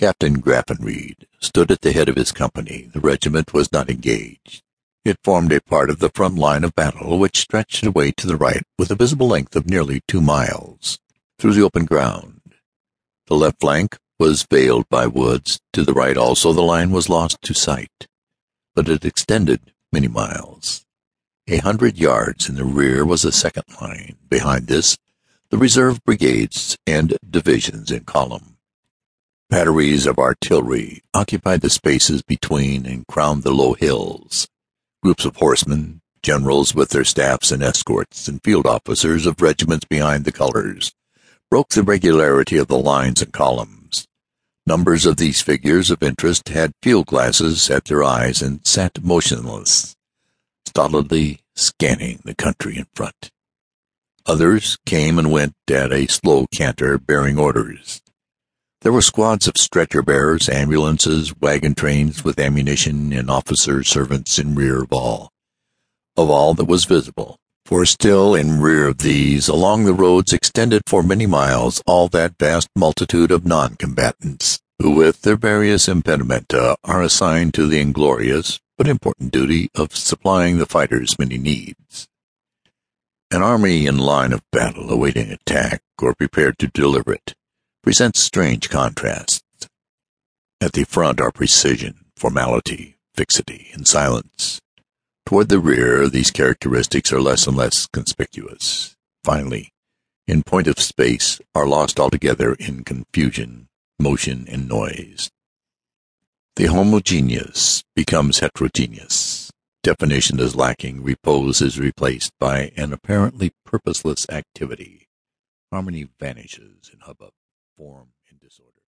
Captain Graffenreid stood at the head of his company. The regiment was not engaged. It formed a part of the front line of battle, which stretched away to the right with a visible length of nearly two miles, through the open ground. The left flank was veiled by woods. To the right also the line was lost to sight, but it extended many miles. A hundred yards in the rear was a second line. Behind this, the reserve brigades and divisions in column. Batteries of artillery occupied the spaces between and crowned the low hills. Groups of horsemen, generals with their staffs and escorts, and field officers of regiments behind the colors, broke the regularity of the lines and columns. Numbers of these figures of interest had field glasses at their eyes and sat motionless, stolidly scanning the country in front. Others came and went at a slow canter, bearing orders. There were squads of stretcher bearers, ambulances, wagon trains with ammunition, and officers' servants in rear of all. Of all that was visible, for still in rear of these, along the roads extended for many miles, all that vast multitude of non-combatants, who with their various impedimenta are assigned to the inglorious but important duty of supplying the fighters' many needs. An army in line of battle awaiting attack or prepared to deliver it presents strange contrasts. At the front are precision, formality, fixity, and silence. Toward the rear, these characteristics are less and less conspicuous. Finally, in point of space, are lost altogether in confusion, motion, and noise. The homogeneous becomes heterogeneous. Definition is lacking, repose is replaced by an apparently purposeless activity. Harmony vanishes in hubbub form, and disorder.